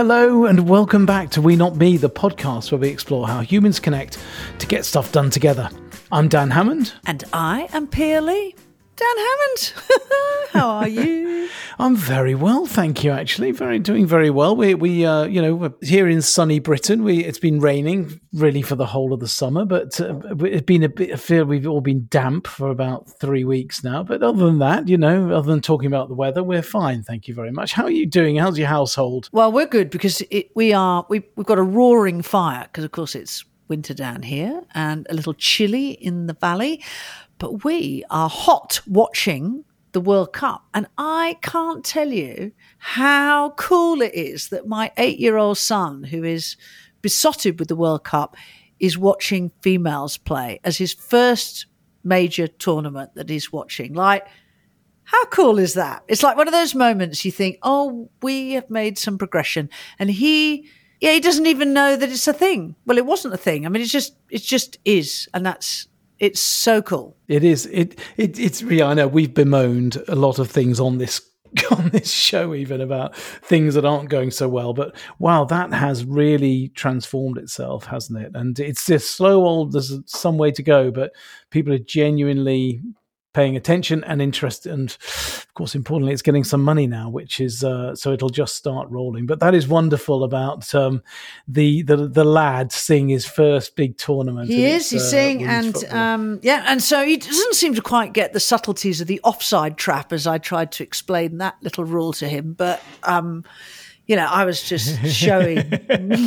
Hello, and welcome back to We Not Me, the podcast where we explore how humans connect to get stuff done together. I'm Dan Hammond. And I am Pia Lee. Dan Hammond, how are you? I'm very well, thank you. Actually, very doing very well. We we uh, you know we're here in sunny Britain. We it's been raining really for the whole of the summer, but uh, it's been a bit. I feel we've all been damp for about three weeks now. But other than that, you know, other than talking about the weather, we're fine. Thank you very much. How are you doing? How's your household? Well, we're good because it, we are. We, we've got a roaring fire because, of course, it's winter down here and a little chilly in the valley. But we are hot watching the World Cup. And I can't tell you how cool it is that my eight year old son, who is besotted with the World Cup, is watching females play as his first major tournament that he's watching. Like, how cool is that? It's like one of those moments you think, oh, we have made some progression. And he, yeah, he doesn't even know that it's a thing. Well, it wasn't a thing. I mean, it's just, it just is. And that's, it's so cool. It is. It, it it's. I know we've bemoaned a lot of things on this on this show, even about things that aren't going so well. But wow, that has really transformed itself, hasn't it? And it's just slow old. There's some way to go, but people are genuinely paying attention and interest and of course importantly it's getting some money now which is uh, so it'll just start rolling but that is wonderful about um, the, the the lad seeing his first big tournament he is he's uh, seeing and um, yeah and so he doesn't seem to quite get the subtleties of the offside trap as i tried to explain that little rule to him but um, you know, I was just showing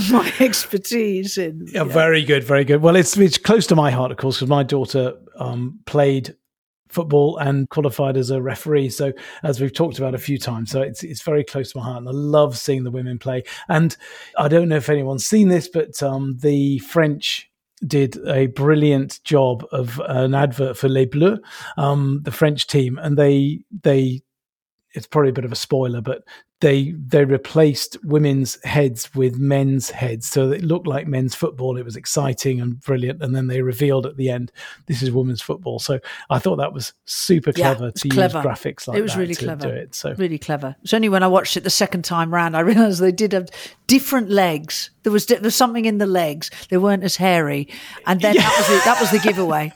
my expertise in. Yeah, very good, very good. Well, it's it's close to my heart, of course, because my daughter um, played football and qualified as a referee. So as we've talked about a few times, so it's it's very close to my heart, and I love seeing the women play. And I don't know if anyone's seen this, but um, the French did a brilliant job of an advert for Les Bleus, um, the French team, and they they it's probably a bit of a spoiler, but they they replaced women's heads with men's heads, so it looked like men's football. It was exciting and brilliant, and then they revealed at the end this is women's football. So I thought that was super clever yeah, to clever. use graphics like it was really clever. Do It, so really clever. It's only when I watched it the second time round I realised they did have different legs. There was there was something in the legs. They weren't as hairy, and then yeah. that was it. That was the giveaway.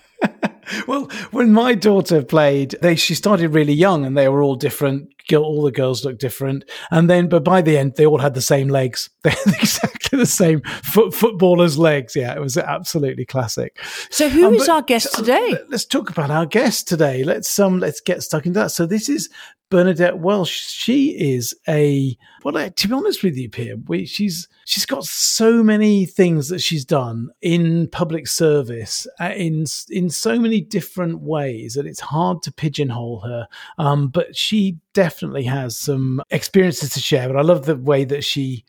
Well, when my daughter played, they she started really young, and they were all different. All the girls looked different, and then but by the end, they all had the same legs. They had exactly the same foot, footballers' legs. Yeah, it was absolutely classic. So, who um, is our guest today? Let's talk about our guest today. Let's um, let's get stuck into that. So, this is Bernadette Welch, she is a well. To be honest with you, Pia, we, she's she's got so many things that she's done in public service uh, in in so many different ways that it's hard to pigeonhole her. Um, but she definitely has some experiences to share. But I love the way that she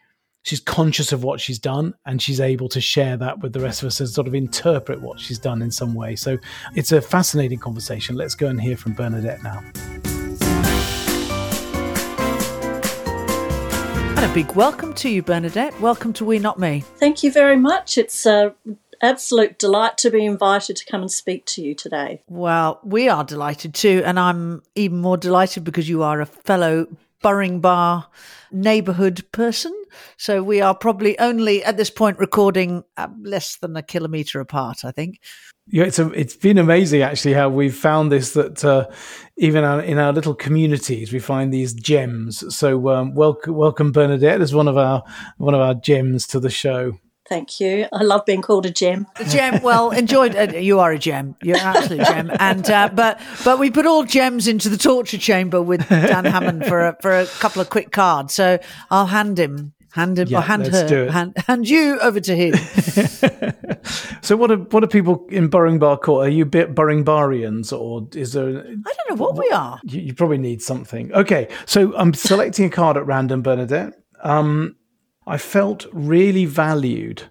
she's conscious of what she's done and she's able to share that with the rest of us and sort of interpret what she's done in some way. So it's a fascinating conversation. Let's go and hear from Bernadette now. And a big welcome to you, Bernadette. Welcome to We Not Me. Thank you very much. It's a absolute delight to be invited to come and speak to you today. Well, we are delighted too, and I'm even more delighted because you are a fellow Burringbar neighbourhood person. So we are probably only at this point recording uh, less than a kilometre apart, I think. Yeah, it's a, it's been amazing actually how we've found this that uh, even our, in our little communities we find these gems. So um, welcome, welcome Bernadette as one of our one of our gems to the show. Thank you. I love being called a gem. A gem. Well, enjoyed. Uh, you are a gem. You're an absolute gem. And uh, but but we put all gems into the torture chamber with Dan Hammond for a, for a couple of quick cards. So I'll hand him. Hand him yeah, or hand her, hand, hand you over to him. so, what are what are people in Burringbar called? Are you bit Burying Barians, or is there? I don't know what, what we are. You, you, probably need something. Okay, so I'm selecting a card at random, Bernadette. Um, I felt really valued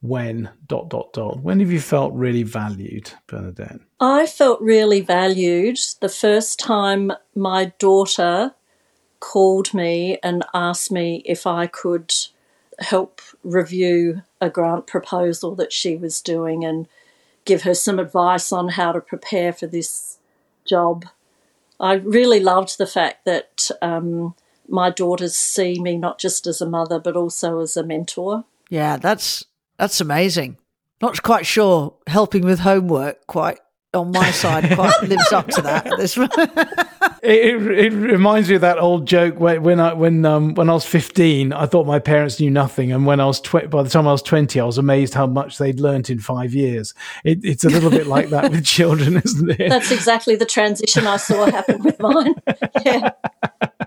when dot dot dot. When have you felt really valued, Bernadette? I felt really valued the first time my daughter called me and asked me if I could help review a grant proposal that she was doing and give her some advice on how to prepare for this job. I really loved the fact that um, my daughters see me not just as a mother, but also as a mentor. Yeah, that's that's amazing. Not quite sure helping with homework quite on my side quite lives up to that. This it, it, it, reminds me of that old joke where, when I when um when I was fifteen, I thought my parents knew nothing, and when I was tw- by the time I was twenty, I was amazed how much they'd learnt in five years. It, it's a little bit like that with children, isn't it? That's exactly the transition I saw happen with mine. Yeah.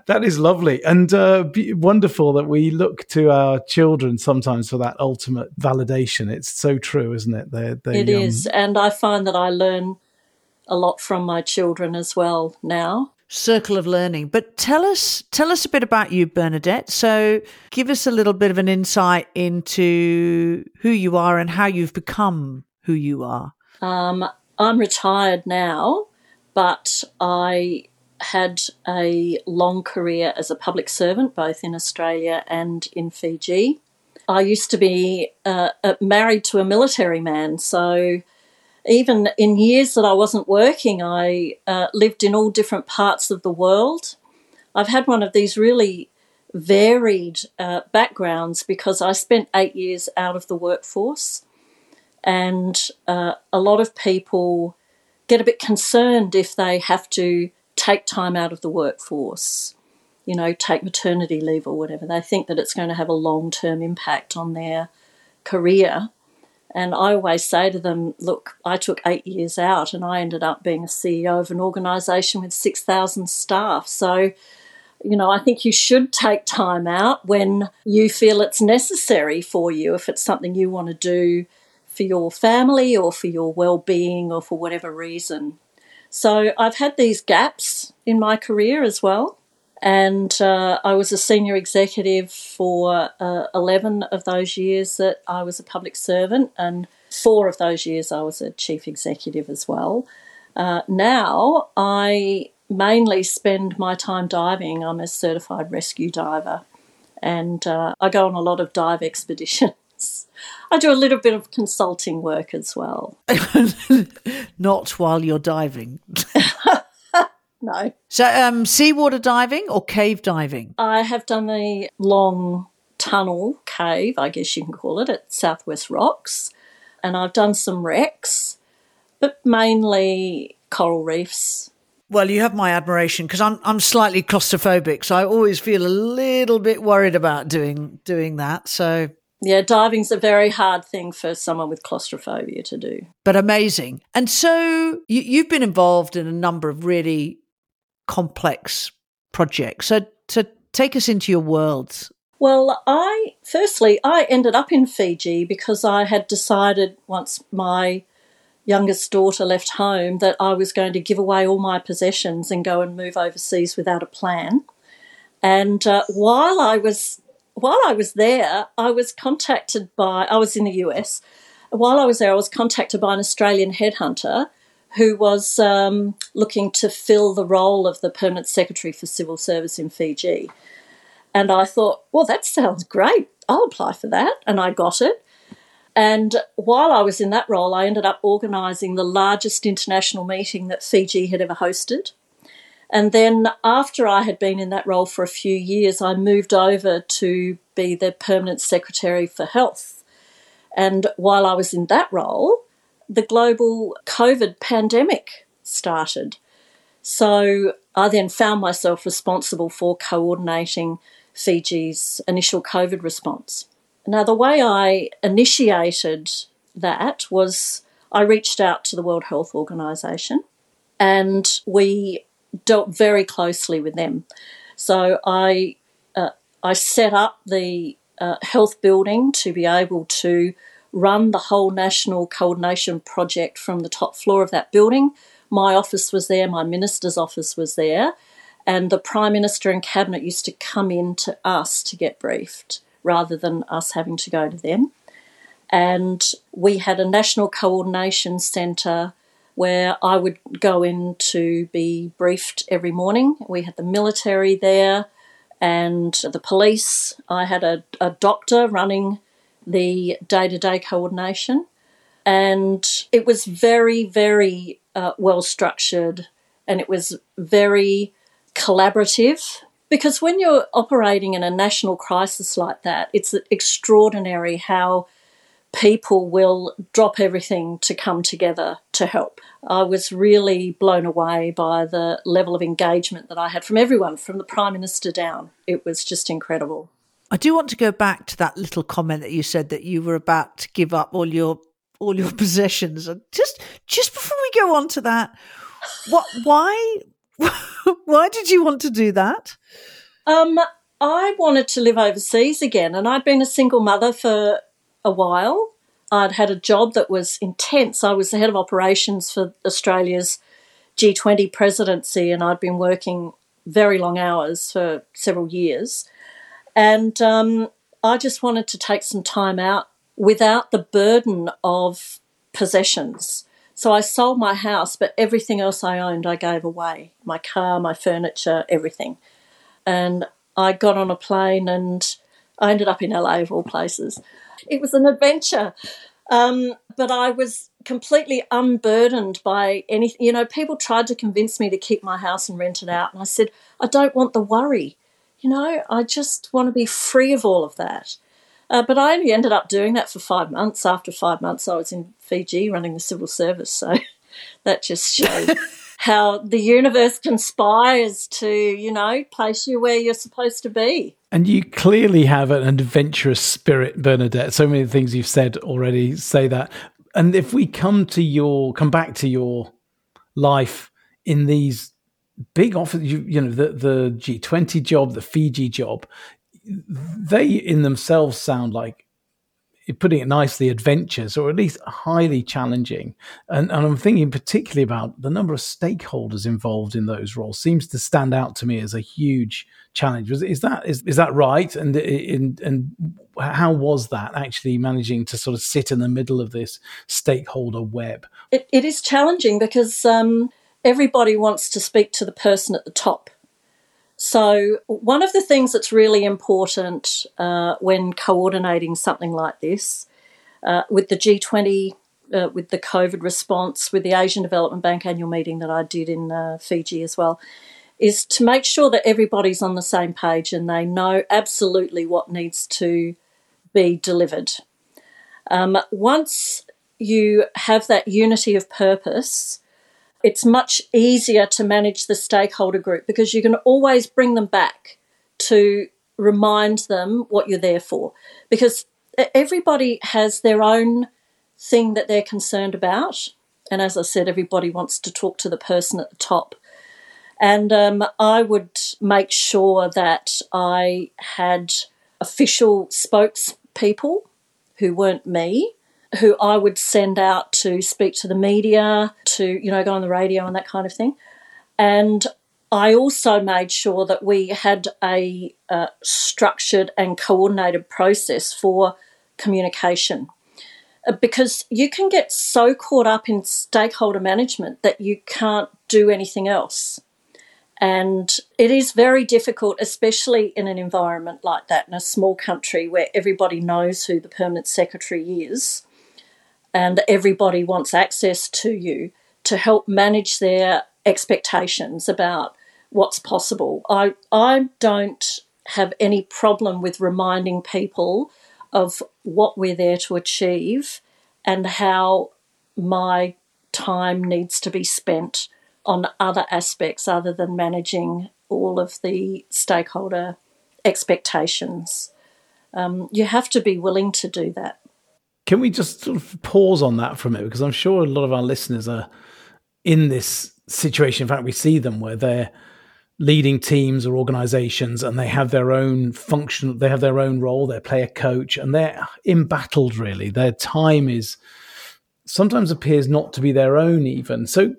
That is lovely and uh, wonderful that we look to our children sometimes for that ultimate validation. It's so true, isn't it? They're, they it um, is, and I find that I learn a lot from my children as well now circle of learning. But tell us tell us a bit about you, Bernadette. So give us a little bit of an insight into who you are and how you've become who you are. Um, I'm retired now, but I had a long career as a public servant, both in Australia and in Fiji. I used to be uh, married to a military man, so even in years that I wasn't working, I uh, lived in all different parts of the world. I've had one of these really varied uh, backgrounds because I spent eight years out of the workforce, and uh, a lot of people get a bit concerned if they have to take time out of the workforce, you know, take maternity leave or whatever. They think that it's going to have a long term impact on their career. And I always say to them, look, I took eight years out and I ended up being a CEO of an organisation with 6,000 staff. So, you know, I think you should take time out when you feel it's necessary for you, if it's something you want to do for your family or for your well being or for whatever reason. So I've had these gaps in my career as well. And uh, I was a senior executive for uh, 11 of those years that I was a public servant, and four of those years I was a chief executive as well. Uh, now I mainly spend my time diving. I'm a certified rescue diver, and uh, I go on a lot of dive expeditions. I do a little bit of consulting work as well. Not while you're diving. no. So, um, seawater diving or cave diving? I have done the long tunnel cave, I guess you can call it, at Southwest Rocks, and I've done some wrecks, but mainly coral reefs. Well, you have my admiration because I'm I'm slightly claustrophobic, so I always feel a little bit worried about doing doing that. So yeah, diving's a very hard thing for someone with claustrophobia to do. But amazing. And so you, you've been involved in a number of really complex projects. So to take us into your worlds. Well, I firstly I ended up in Fiji because I had decided once my youngest daughter left home that I was going to give away all my possessions and go and move overseas without a plan. And uh, while I was while I was there, I was contacted by I was in the US. While I was there, I was contacted by an Australian headhunter who was um, looking to fill the role of the permanent secretary for civil service in Fiji. And I thought, well, that sounds great. I'll apply for that. And I got it. And while I was in that role, I ended up organising the largest international meeting that Fiji had ever hosted. And then after I had been in that role for a few years, I moved over to be the permanent secretary for health. And while I was in that role, the global COVID pandemic started. So I then found myself responsible for coordinating Fiji's initial COVID response. Now, the way I initiated that was I reached out to the World Health Organization and we dealt very closely with them. So I uh, I set up the uh, health building to be able to run the whole national coordination project from the top floor of that building. My office was there, my minister's office was there, and the Prime Minister and Cabinet used to come in to us to get briefed rather than us having to go to them. And we had a national coordination centre where I would go in to be briefed every morning. We had the military there and the police. I had a, a doctor running the day to day coordination. And it was very, very uh, well structured and it was very collaborative. Because when you're operating in a national crisis like that, it's extraordinary how people will drop everything to come together to help. I was really blown away by the level of engagement that I had from everyone, from the Prime Minister down. It was just incredible. I do want to go back to that little comment that you said that you were about to give up all your all your possessions. Just just before we go on to that, what why why did you want to do that? Um, I wanted to live overseas again, and I'd been a single mother for a while. I'd had a job that was intense. I was the head of operations for Australia's G20 presidency, and I'd been working very long hours for several years. And um, I just wanted to take some time out without the burden of possessions. So I sold my house, but everything else I owned I gave away my car, my furniture, everything. And I got on a plane and I ended up in LA of all places. It was an adventure. Um, but I was completely unburdened by anything. You know, people tried to convince me to keep my house and rent it out. And I said, I don't want the worry. You know, I just want to be free of all of that. Uh, but I only ended up doing that for five months. After five months, I was in Fiji running the civil service. So that just shows how the universe conspires to, you know, place you where you're supposed to be. And you clearly have an adventurous spirit, Bernadette. So many things you've said already say that. And if we come to your, come back to your life in these big office, you, you know, the, the G20 job, the Fiji job, they in themselves sound like putting it nicely, adventures or at least highly challenging. And, and, I'm thinking particularly about the number of stakeholders involved in those roles seems to stand out to me as a huge challenge. Was Is, that is, is that right? And in, and how was that actually managing to sort of sit in the middle of this stakeholder web? it, it is challenging because um, everybody wants to speak to the person at the top. So, one of the things that's really important uh, when coordinating something like this uh, with the G20, uh, with the COVID response, with the Asian Development Bank annual meeting that I did in uh, Fiji as well, is to make sure that everybody's on the same page and they know absolutely what needs to be delivered. Um, once you have that unity of purpose, it's much easier to manage the stakeholder group because you can always bring them back to remind them what you're there for. Because everybody has their own thing that they're concerned about. And as I said, everybody wants to talk to the person at the top. And um, I would make sure that I had official spokespeople who weren't me who I would send out to speak to the media, to, you know, go on the radio and that kind of thing. And I also made sure that we had a uh, structured and coordinated process for communication. Uh, because you can get so caught up in stakeholder management that you can't do anything else. And it is very difficult, especially in an environment like that, in a small country where everybody knows who the permanent secretary is and everybody wants access to you to help manage their expectations about what's possible. I, I don't have any problem with reminding people of what we're there to achieve and how my time needs to be spent on other aspects other than managing all of the stakeholder expectations. Um, you have to be willing to do that. Can we just sort of pause on that for a minute? Because I'm sure a lot of our listeners are in this situation. In fact, we see them where they're leading teams or organizations and they have their own function, they have their own role, they play a coach, and they're embattled really. Their time is sometimes appears not to be their own, even. So,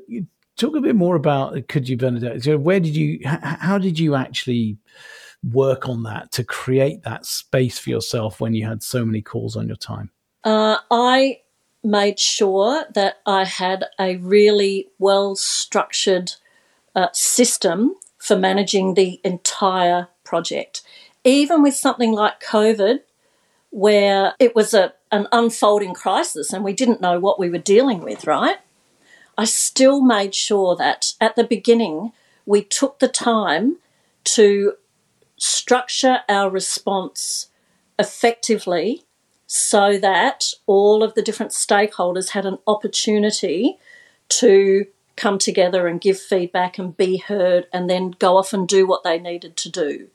talk a bit more about could you, Bernadette? So where did you, how did you actually work on that to create that space for yourself when you had so many calls on your time? Uh, I made sure that I had a really well structured uh, system for managing the entire project. Even with something like COVID, where it was a, an unfolding crisis and we didn't know what we were dealing with, right? I still made sure that at the beginning we took the time to structure our response effectively so that all of the different stakeholders had an opportunity to come together and give feedback and be heard and then go off and do what they needed to do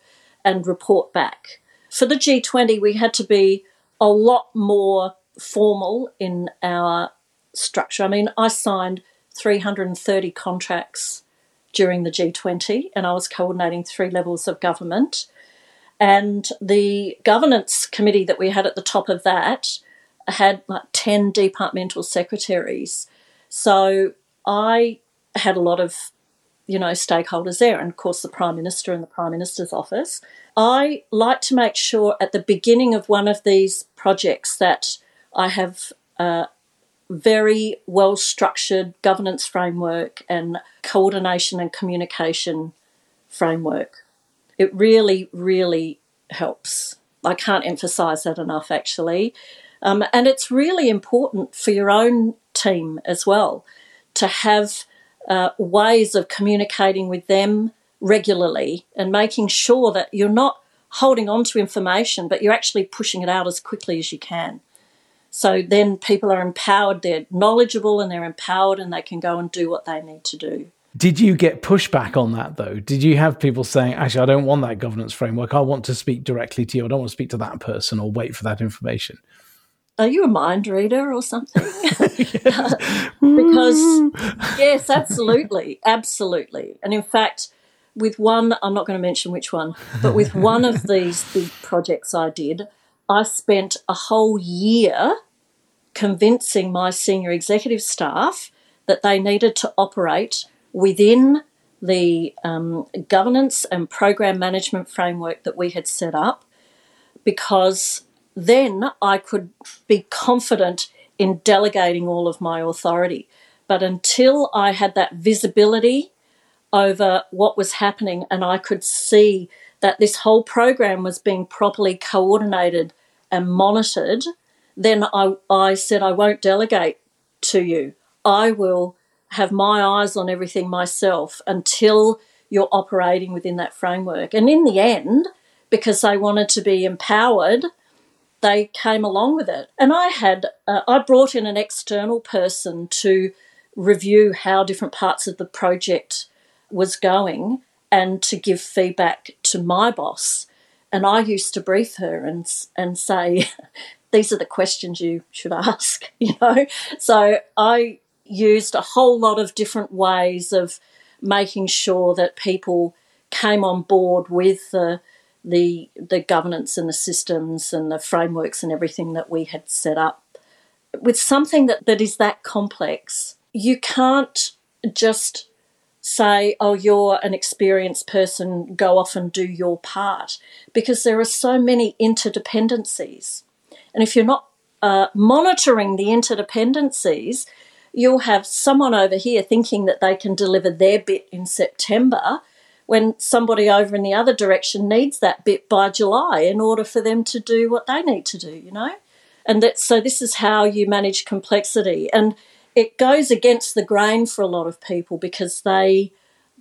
and report back. For the G20, we had to be a lot more formal in our structure. I mean, I signed 330 contracts during the G20 and I was coordinating three levels of government. And the governance committee that we had at the top of that had like 10 departmental secretaries. So I had a lot of, you know, stakeholders there, and of course the Prime Minister and the Prime Minister's office. I like to make sure at the beginning of one of these projects that I have a very well structured governance framework and coordination and communication framework. It really, really helps. I can't emphasize that enough, actually. Um, and it's really important for your own team as well to have uh, ways of communicating with them regularly and making sure that you're not holding on to information, but you're actually pushing it out as quickly as you can. So then people are empowered, they're knowledgeable and they're empowered and they can go and do what they need to do. Did you get pushback on that though? Did you have people saying, actually, I don't want that governance framework. I want to speak directly to you. I don't want to speak to that person or wait for that information? Are you a mind reader or something? because, yes, absolutely. Absolutely. And in fact, with one, I'm not going to mention which one, but with one of these big projects I did, I spent a whole year convincing my senior executive staff that they needed to operate within the um, governance and program management framework that we had set up because then I could be confident in delegating all of my authority. But until I had that visibility over what was happening and I could see that this whole program was being properly coordinated and monitored, then I, I said, I won't delegate to you. I will have my eyes on everything myself until you're operating within that framework. And in the end, because they wanted to be empowered, they came along with it. And I had, uh, I brought in an external person to review how different parts of the project was going and to give feedback to my boss. And I used to brief her and and say, these are the questions you should ask, you know. So I used a whole lot of different ways of making sure that people came on board with the the the governance and the systems and the frameworks and everything that we had set up. With something that, that is that complex, you can't just say, oh, you're an experienced person, go off and do your part, because there are so many interdependencies. And if you're not uh, monitoring the interdependencies, you'll have someone over here thinking that they can deliver their bit in September when somebody over in the other direction needs that bit by July in order for them to do what they need to do, you know? And that so this is how you manage complexity. And it goes against the grain for a lot of people because they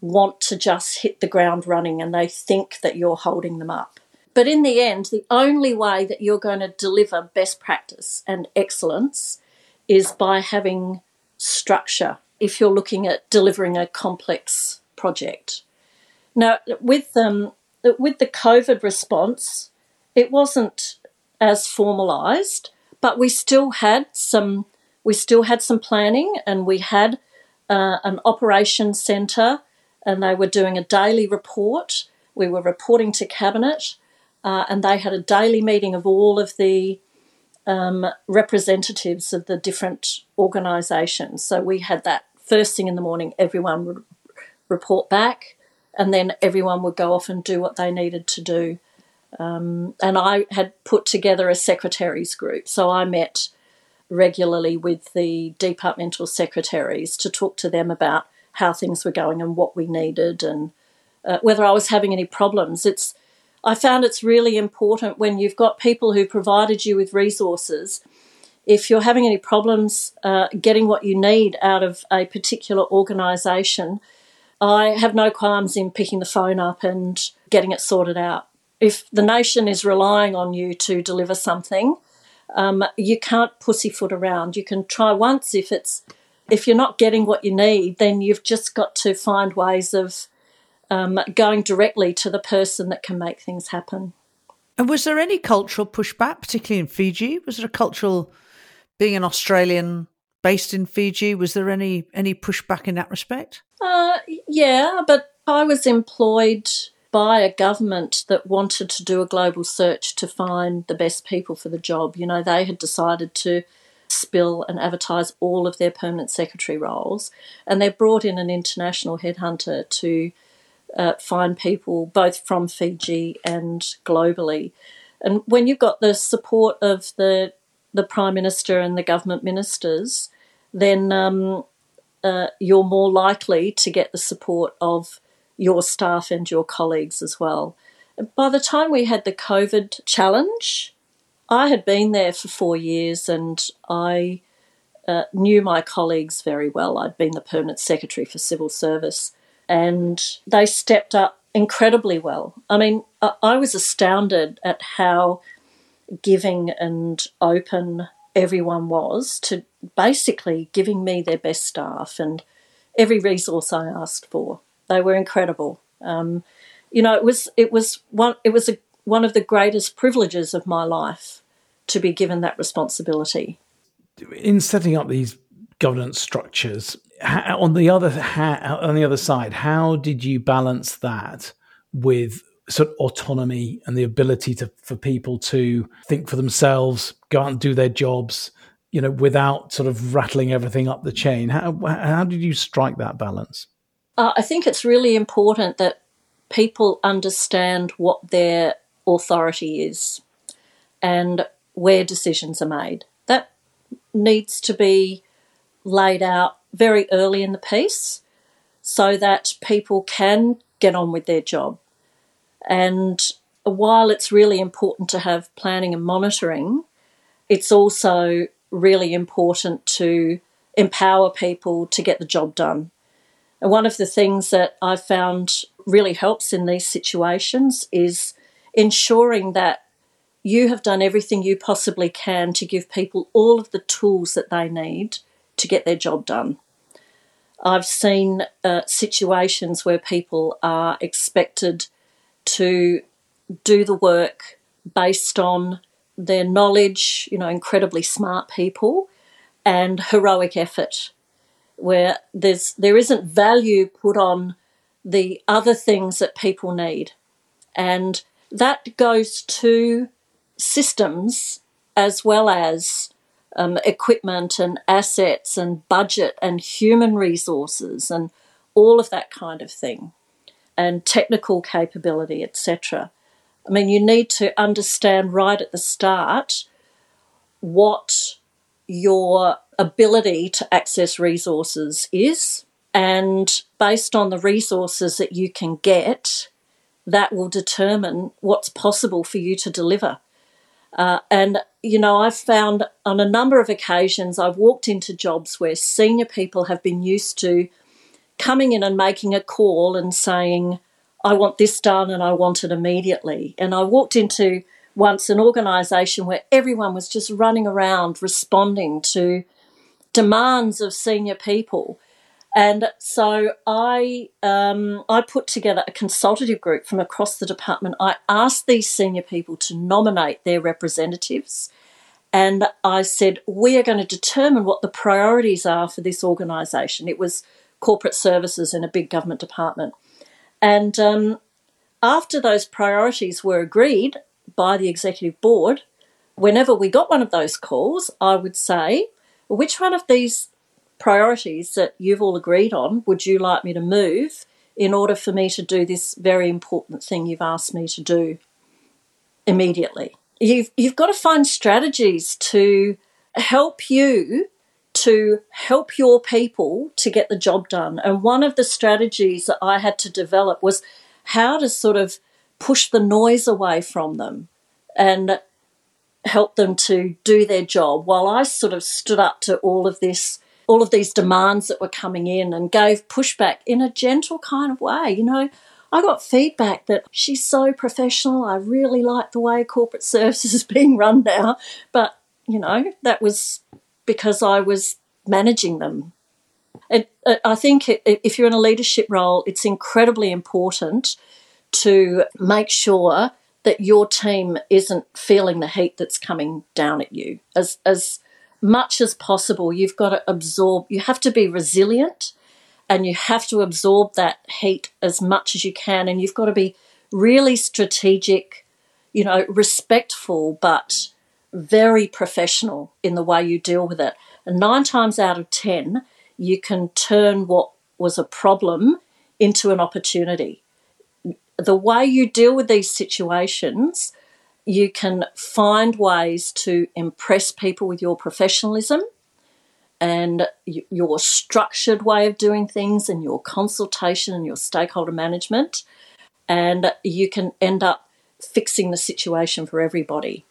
want to just hit the ground running and they think that you're holding them up. But in the end, the only way that you're going to deliver best practice and excellence is by having structure if you're looking at delivering a complex project. Now, with um, with the COVID response, it wasn't as formalised, but we still had some we still had some planning, and we had uh, an operations centre, and they were doing a daily report. We were reporting to cabinet, uh, and they had a daily meeting of all of the um, representatives of the different organisations. So we had that first thing in the morning. Everyone would report back and then everyone would go off and do what they needed to do. Um, and I had put together a secretaries group, so I met regularly with the departmental secretaries to talk to them about how things were going and what we needed and uh, whether I was having any problems. It's I found it's really important when you've got people who provided you with resources. If you're having any problems uh, getting what you need out of a particular organisation, I have no qualms in picking the phone up and getting it sorted out if the nation is relying on you to deliver something, um, you can't pussyfoot around. You can try once if it's if you're not getting what you need, then you've just got to find ways of um, going directly to the person that can make things happen. And was there any cultural pushback, particularly in Fiji? Was there a cultural, being an Australian based in Fiji, was there any any pushback in that respect? Uh, yeah, but I was employed by a government that wanted to do a global search to find the best people for the job. You know, they had decided to spill and advertise all of their permanent secretary roles, and they brought in an international headhunter to uh, find people both from Fiji and globally. And when you've got the support of the the prime minister and the government ministers, then um, uh, you're more likely to get the support of your staff and your colleagues as well. By the time we had the COVID challenge, I had been there for four years and I uh, knew my colleagues very well. I'd been the permanent secretary for civil service and they stepped up incredibly well. I mean, I was astounded at how giving and open everyone was to basically giving me their best staff and every resource I asked for. They were incredible. Um, you know, it was it was one it was a, one of the greatest privileges of my life to be given that responsibility. In setting up these governance structures, on the other on the other side, how did you balance that with sort of autonomy and the ability to for people to think for themselves, go out and do their jobs, you know, without sort of rattling everything up the chain? How how did you strike that balance? Uh, I think it's really important that people understand what their authority is and where decisions are made. That needs to be laid out very early in the piece so that people can get on with their job. And while it's really important to have planning and monitoring, it's also really important to empower people to get the job done. And one of the things that I've found really helps in these situations is ensuring that you have done everything you possibly can to give people all of the tools that they need to get their job done. I've seen uh, situations where people are expected to do the work based on their knowledge, you know, incredibly smart people, and heroic effort where there's there isn't value put on the other things that people need, and that goes to systems as well as um, equipment and assets and budget and human resources and all of that kind of thing, and technical capability, etc. I mean, you need to understand right at the start what your ability to access resources is. And based on the resources that you can get, that will determine what's possible for you to deliver. Uh, and, you know, I've found on a number of occasions I've walked into jobs where senior people have been used to coming in and making a call and saying, I want this done and I want it immediately. And I walked into once an organisation where everyone was just running around responding to demands of senior people. And so I um, I put together a consultative group from across the department. I asked these senior people to nominate their representatives, and I said we are going to determine what the priorities are for this organisation. It was corporate services in a big government department, and um, after those priorities were agreed, by the executive board, whenever we got one of those calls, I would say, which one of these priorities that you've all agreed on would you like me to move in order for me to do this very important thing you've asked me to do immediately? You've, you've got to find strategies to help you to help your people to get the job done. And one of the strategies that I had to develop was how to sort of push the noise away from them and help them to do their job while I sort of stood up to all of this all of these demands that were coming in and gave pushback in a gentle kind of way you know I got feedback that she's so professional. I really like the way corporate services is being run now. But, you know, that was because I was managing them. It, uh, I think if you're in a leadership role, it's incredibly important to make sure that your team isn't feeling the heat that's coming down at you. As, as much as possible, you've got to absorb, you have to be resilient and you have to absorb that heat as much as you can. And you've got to be really strategic, you know, respectful, but very professional in the way you deal with it. And nine times out of 10, you can turn what was a problem into an opportunity. The way you deal with these situations, you can find ways to impress people with your professionalism and your structured way of doing things and your consultation and your stakeholder management. And you can end up fixing the situation for everybody.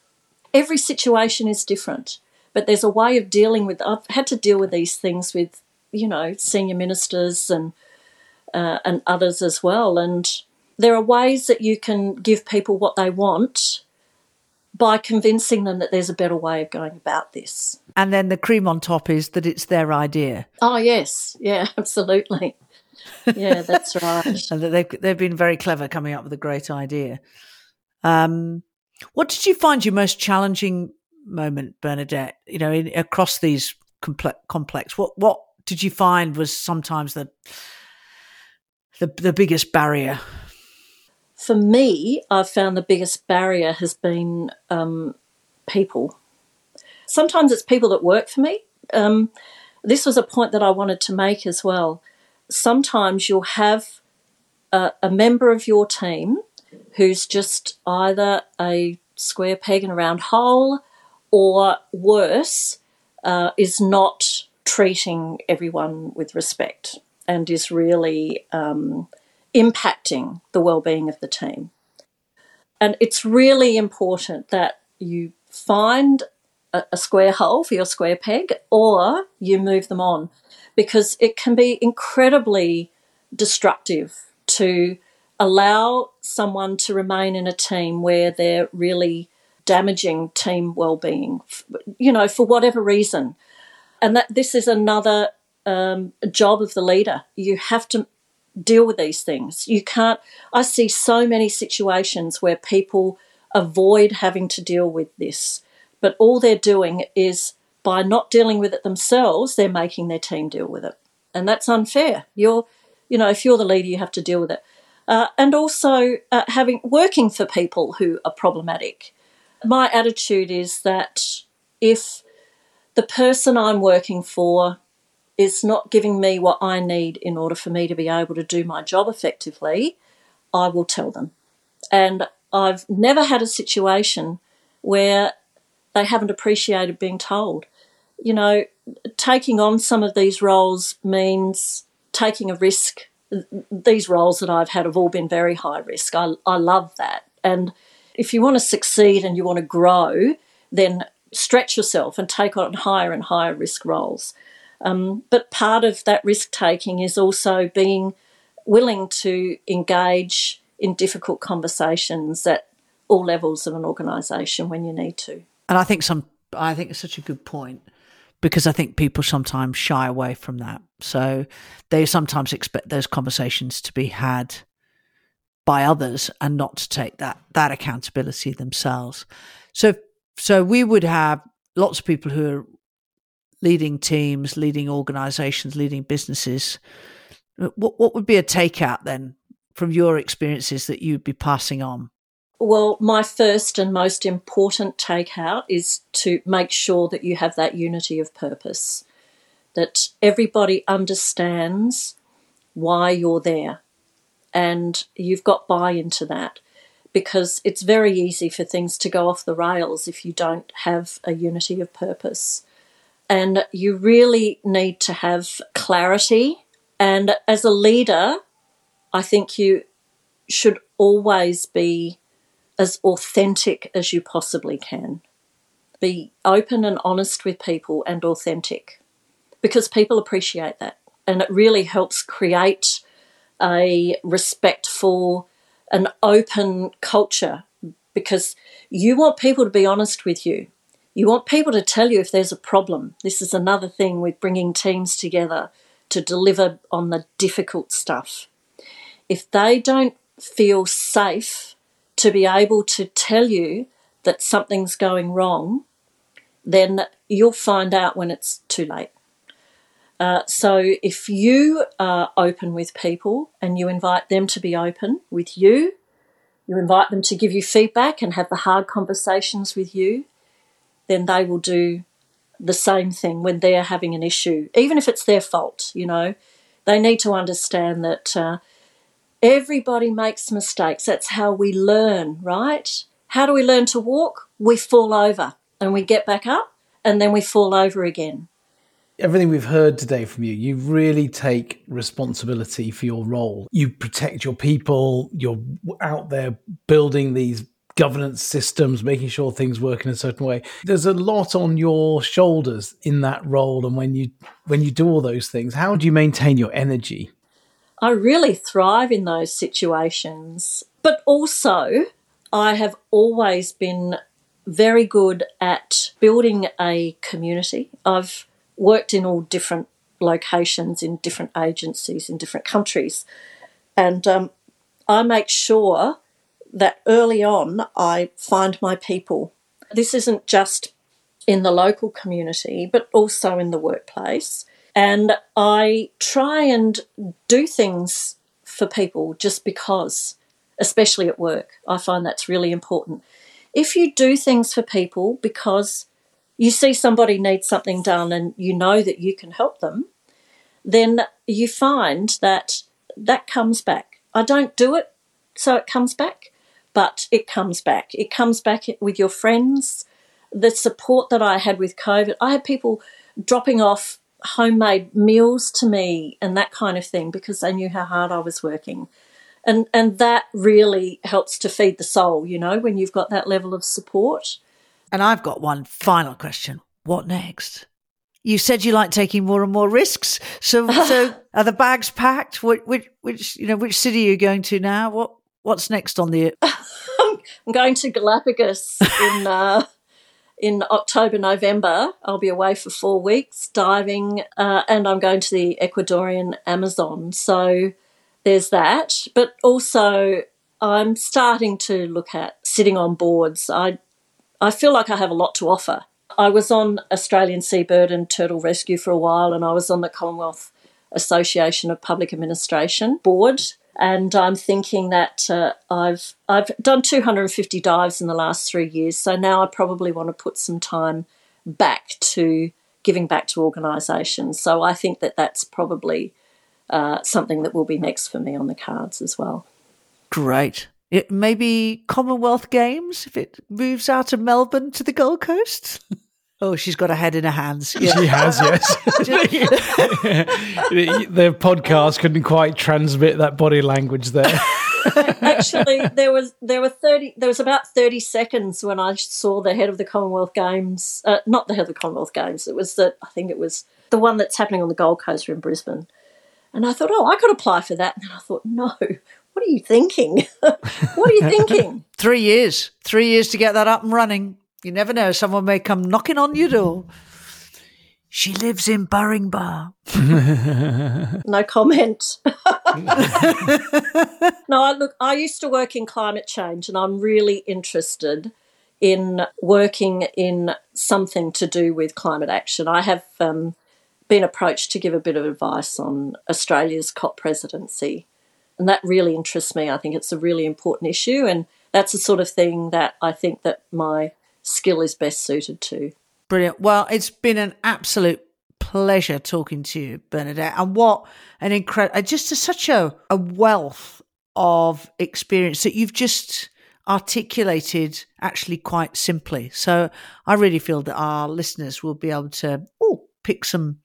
Every situation is different, but there's a way of dealing with. I've had to deal with these things with, you know, senior ministers and uh, and others as well. And there are ways that you can give people what they want by convincing them that there's a better way of going about this. And then the cream on top is that it's their idea. Oh, yes. Yeah, absolutely. Yeah, that's right. and that they've, they've been very clever coming up with a great idea. Um, what did you find your most challenging moment, Bernadette? You know, in, across these complex, complex, what what did you find was sometimes the the, the biggest barrier for me, I've found the biggest barrier has been um, people. Sometimes it's people that work for me. Um, this was a point that I wanted to make as well. Sometimes you'll have a, a member of your team who's just either a square peg in a round hole or worse, uh, is not treating everyone with respect and is really um, impacting the well-being of the team. And it's really important that you find a, a square hole for your square peg or you move them on because it can be incredibly destructive to allow someone to remain in a team where they're really damaging team well-being you know for whatever reason and that this is another um, job of the leader you have to deal with these things. You can't, I see so many situations where people avoid having to deal with this, but all they're doing is by not dealing with it themselves, they're making their team deal with it. And that's unfair. You're, you know, if you're the leader, you have to deal with it. Uh, and also uh, having working for people who are problematic. My attitude is that if the person I'm working for is not giving me what I need in order for me to be able to do my job effectively, I will tell them. And I've never had a situation where they haven't appreciated being told. You know, taking on some of these roles means taking a risk. These roles that I've had have all been very high risk. I, I love that. And if you want to succeed and you want to grow, then stretch yourself and take on higher and higher risk roles. Um, but part of that risk taking is also being willing to engage in difficult conversations at all levels of an organisation when you need to. And I think some, I think it's such a good point because I think people sometimes shy away from that. So they sometimes expect those conversations to be had by others and not to take that that accountability themselves. So so we would have lots of people who are leading teams, leading organizations, leading businesses. What, what would be a takeout then from your experiences that you'd be passing on? Well, my first and most important takeout is to make sure that you have that unity of purpose, that everybody understands why you're there and you've got buy into that because it's very easy for things to go off the rails if you don't have a unity of purpose and you really need to have clarity. And as a leader, I think you should always be as authentic as you possibly can. Be open and honest with people and authentic because people appreciate that. And it really helps create a respectful, an open culture because you want people to be honest with you. You want people to tell you if there's a problem. This is another thing with bringing teams together to deliver on the difficult stuff. If they don't feel safe to be able to tell you that something's going wrong, then you'll find out when it's too late. Uh, so if you are open with people and you invite them to be open with you, you invite them to give you feedback and have the hard conversations with you, then they will do the same thing when they're having an issue, even if it's their fault. You know, they need to understand that uh, everybody makes mistakes. That's how we learn, right? How do we learn to walk? We fall over and we get back up and then we fall over again. Everything we've heard today from you, you really take responsibility for your role. You protect your people, you're out there building these governance systems, making sure things work in a certain way. There's a lot on your shoulders in that role and when you when you do all those things, how do you maintain your energy? I really thrive in those situations. But also, I have always been very good at building a community. I've worked in all different locations, in different agencies, in different countries. And um, I make sure that early on I find my people. This isn't just in the local community, but also in the workplace. And I try and do things for people just because, especially at work. I find that's really important. If you do things for people because you see somebody needs something done and you know that you can help them, then you find that that comes back. I don't do it so it comes back, but it comes back. It comes back with your friends. The support that I had with COVID, I had people dropping off homemade meals to me and that kind of thing because they knew how hard I was working. And and that really helps to feed the soul, you know, when you've got that level of support. And I've got one final question. What next? You said you like taking more and more risks. So so are the bags packed? Which, which which you know which city are you going to now? What what's next on the I'm going to Galapagos in uh, in October, November. I'll be away for four weeks diving, uh, and I'm going to the Ecuadorian Amazon. So there's that. But also, I'm starting to look at sitting on boards. I I feel like I have a lot to offer. I was on Australian Seabird and Turtle Rescue for a while, and I was on the Commonwealth Association of Public Administration board and I'm thinking that uh, I've I've done 250 dives in the last three years, so now I probably want to put some time back to giving back to organisations. So I think that that's probably uh, something that will be next for me on the cards as well. Great. It maybe Commonwealth Games if it moves out of Melbourne to the Gold Coast. Oh, she's got a head in her hands. Yeah. She has, yes. the podcast couldn't quite transmit that body language there. Actually, there was there were thirty. There was about thirty seconds when I saw the head of the Commonwealth Games. Uh, not the head of the Commonwealth Games. It was the I think it was the one that's happening on the Gold Coast or in Brisbane. And I thought, oh, I could apply for that. And I thought, no, what are you thinking? what are you thinking? Three years. Three years to get that up and running. You never know. Someone may come knocking on your door. She lives in Bar. no comment. no, I, look, I used to work in climate change and I'm really interested in working in something to do with climate action. I have um, been approached to give a bit of advice on Australia's COP presidency, and that really interests me. I think it's a really important issue, and that's the sort of thing that I think that my skill is best suited to. Brilliant. Well, it's been an absolute pleasure talking to you, Bernadette. And what an incredible, uh, just a, such a, a wealth of experience that you've just articulated actually quite simply. So I really feel that our listeners will be able to oh, pick some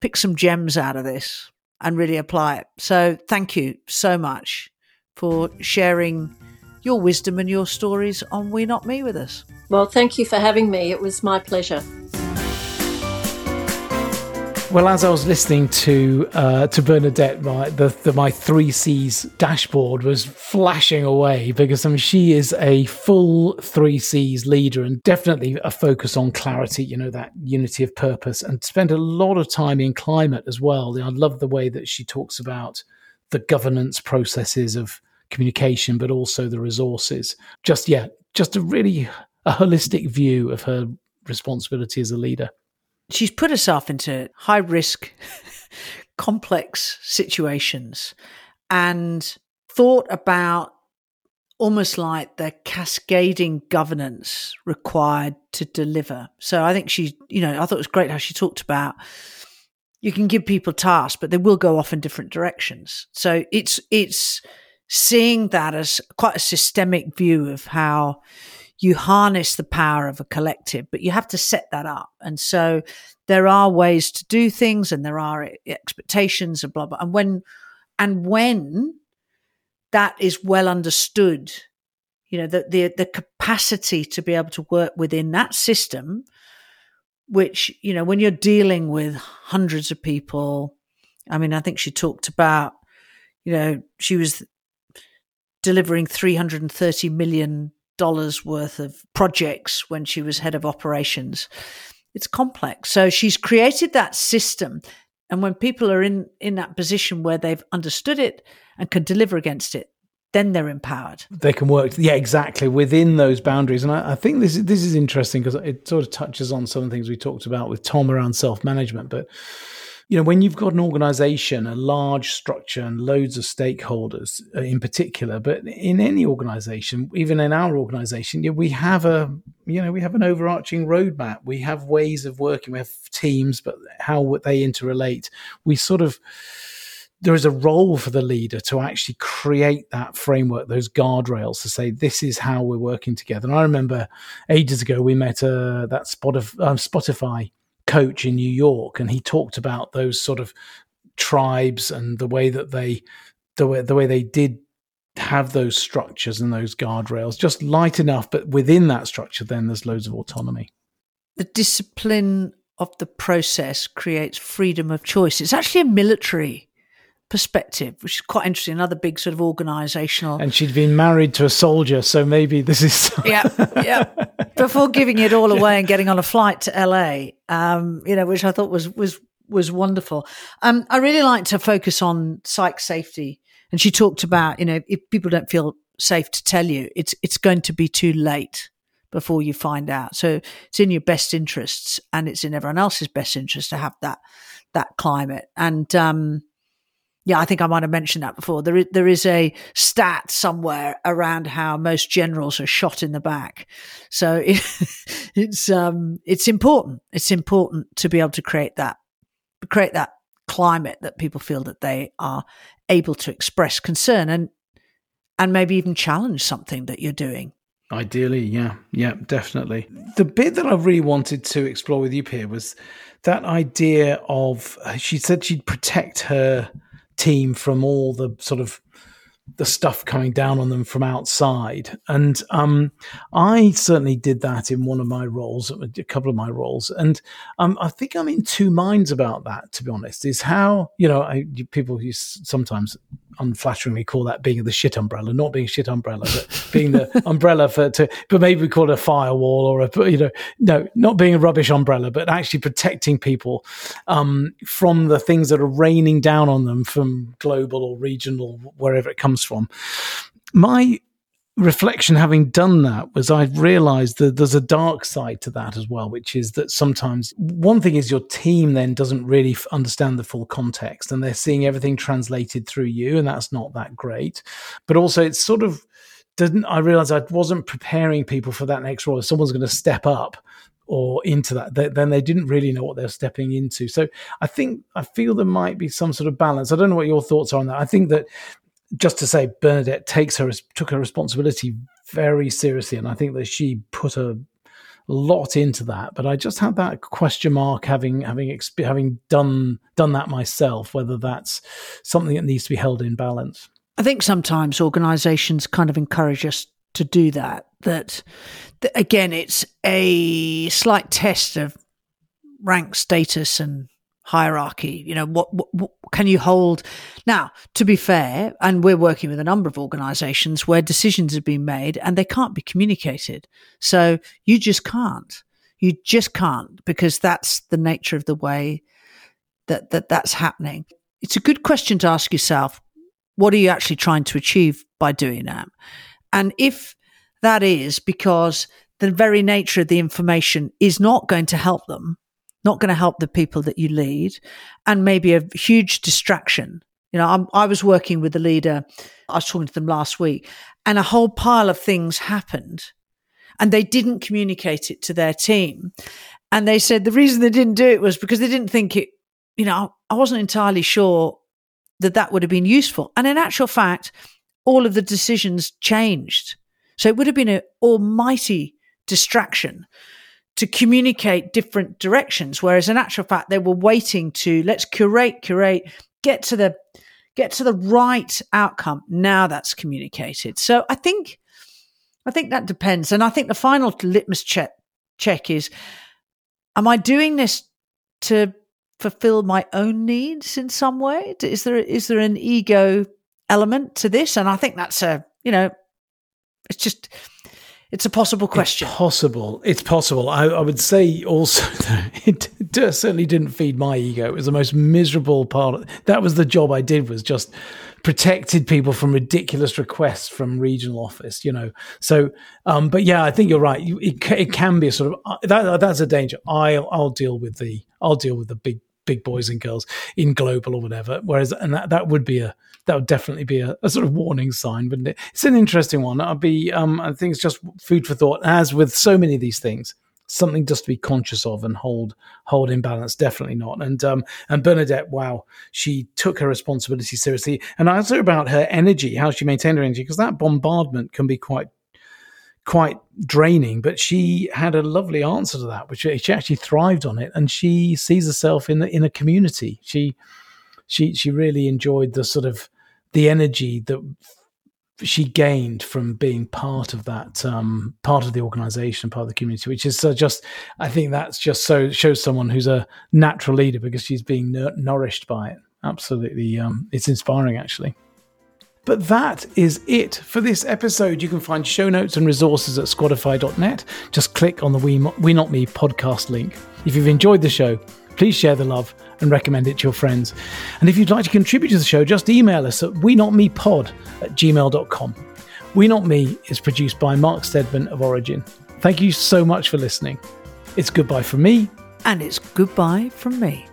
pick some gems out of this and really apply it. So thank you so much for sharing your wisdom and your stories on We Not Me with us. Well, thank you for having me. It was my pleasure. Well, as I was listening to uh, to Bernadette, my the, the my three C's dashboard was flashing away because I mean she is a full three C's leader and definitely a focus on clarity. You know that unity of purpose and spent a lot of time in climate as well. I love the way that she talks about the governance processes of communication, but also the resources. Just yeah, just a really a holistic view of her responsibility as a leader she's put herself into high risk, complex situations and thought about almost like the cascading governance required to deliver. So I think she, you know, I thought it was great how she talked about you can give people tasks, but they will go off in different directions. So it's it's seeing that as quite a systemic view of how you harness the power of a collective, but you have to set that up. And so there are ways to do things and there are expectations and blah, blah. And when, and when that is well understood, you know, the, the, the capacity to be able to work within that system, which, you know, when you're dealing with hundreds of people, I mean, I think she talked about, you know, she was delivering 330 million dollars worth of projects when she was head of operations. It's complex. So she's created that system. And when people are in, in that position where they've understood it and can deliver against it, then they're empowered. They can work, yeah, exactly within those boundaries. And I, I think this is, this is interesting because it sort of touches on some of the things we talked about with Tom around self management. But you know, when you've got an organization, a large structure, and loads of stakeholders uh, in particular, but in any organization, even in our organization, we have a, you know, we have an overarching roadmap. We have ways of working. We have teams, but how they interrelate. We sort of, there is a role for the leader to actually create that framework, those guardrails to say, this is how we're working together. And I remember ages ago, we met uh, that Spotify, uh, Spotify coach in New York, and he talked about those sort of tribes and the way that they, the way the way they did have those structures and those guardrails, just light enough, but within that structure, then there's loads of autonomy. The discipline of the process creates freedom of choice. It's actually a military perspective, which is quite interesting. Another big sort of organizational. And she'd been married to a soldier, so maybe this is. yeah, yeah. Before giving it all away and getting on a flight to LA, um, you know, which I thought was was was wonderful. Um, I really like to focus on psych safety, and she talked about, you know, if people don't feel safe to tell you, it's it's going to be too late before you find out. So it's in your best interests, and it's in everyone else's best interest to have that that climate. And um, yeah, I think I might have mentioned that before. There is, there is a stat somewhere around how most generals are shot in the back. So it, it's um, it's important. It's important to be able to create that create that climate that people feel that they are able to express concern and and maybe even challenge something that you're doing. Ideally, yeah, yeah, definitely. The bit that I really wanted to explore with you, Pia, was that idea of she said she'd protect her team from all the sort of the stuff coming down on them from outside. And um, I certainly did that in one of my roles, a couple of my roles. And um, I think I'm in two minds about that, to be honest, is how, you know, I, people use sometimes unflatteringly call that being the shit umbrella, not being shit umbrella, but being the umbrella for to, but maybe we call it a firewall or a, you know, no, not being a rubbish umbrella, but actually protecting people um, from the things that are raining down on them from global or regional, wherever it comes from. My reflection having done that was I realized that there's a dark side to that as well, which is that sometimes one thing is your team then doesn't really understand the full context and they're seeing everything translated through you, and that's not that great. But also, it's sort of didn't I realize I wasn't preparing people for that next role. If someone's going to step up or into that, they, then they didn't really know what they're stepping into. So I think I feel there might be some sort of balance. I don't know what your thoughts are on that. I think that just to say, Bernadette takes her took her responsibility very seriously, and I think that she put a lot into that. But I just had that question mark, having having having done done that myself, whether that's something that needs to be held in balance. I think sometimes organisations kind of encourage us to do that. That, that again, it's a slight test of rank status and hierarchy you know what, what, what, can you hold? Now to be fair and we're working with a number of organizations where decisions have been made and they can't be communicated. So you just can't. You just can't because that's the nature of the way that, that that's happening. It's a good question to ask yourself what are you actually trying to achieve by doing that? And if that is because the very nature of the information is not going to help them not going to help the people that you lead, and maybe a huge distraction. You know, I'm, i was working with the leader, I was talking to them last week, and a whole pile of things happened, and they didn't communicate it to their team. And they said the reason they didn't do it was because they didn't think it, you know, I wasn't entirely sure that that would have been useful. And in actual fact, all of the decisions changed. So it would have been an almighty distraction to communicate different directions. Whereas in actual fact, they were waiting to let's curate, curate, get to the get to the right outcome. Now that's communicated. So I think I think that depends. And I think the final litmus check check is am I doing this to fulfill my own needs in some way? Is there is there an ego element to this? And I think that's a you know, it's just it's a possible question. It's possible. It's possible. I, I would say also that it, certainly didn't feed my ego. It was the most miserable part. Of, that was the job I did was just protected people from ridiculous requests from regional office. You know. So, um, but yeah, I think you're right. It, it can be a sort of uh, that, that's a danger. I'll I'll deal with the I'll deal with the big big boys and girls in global or whatever. Whereas, and that, that would be a that would definitely be a, a, sort of warning sign, wouldn't it? It's an interesting one. I'd be, um, I think it's just food for thought. As with so many of these things, something just to be conscious of and hold hold in balance. Definitely not. And um, and Bernadette, wow, she took her responsibility seriously. And I asked her about her energy, how she maintained her energy, because that bombardment can be quite quite draining, but she had a lovely answer to that, which she actually thrived on it, and she sees herself in the, in a community. She she she really enjoyed the sort of the energy that she gained from being part of that um, part of the organization part of the community which is uh, just i think that's just so shows someone who's a natural leader because she's being nourished by it absolutely um, it's inspiring actually but that is it for this episode. You can find show notes and resources at squadify.net. Just click on the We, we Not Me podcast link. If you've enjoyed the show, please share the love and recommend it to your friends. And if you'd like to contribute to the show, just email us at we not me pod at gmail.com. We Not Me is produced by Mark Stedman of Origin. Thank you so much for listening. It's goodbye from me. And it's goodbye from me.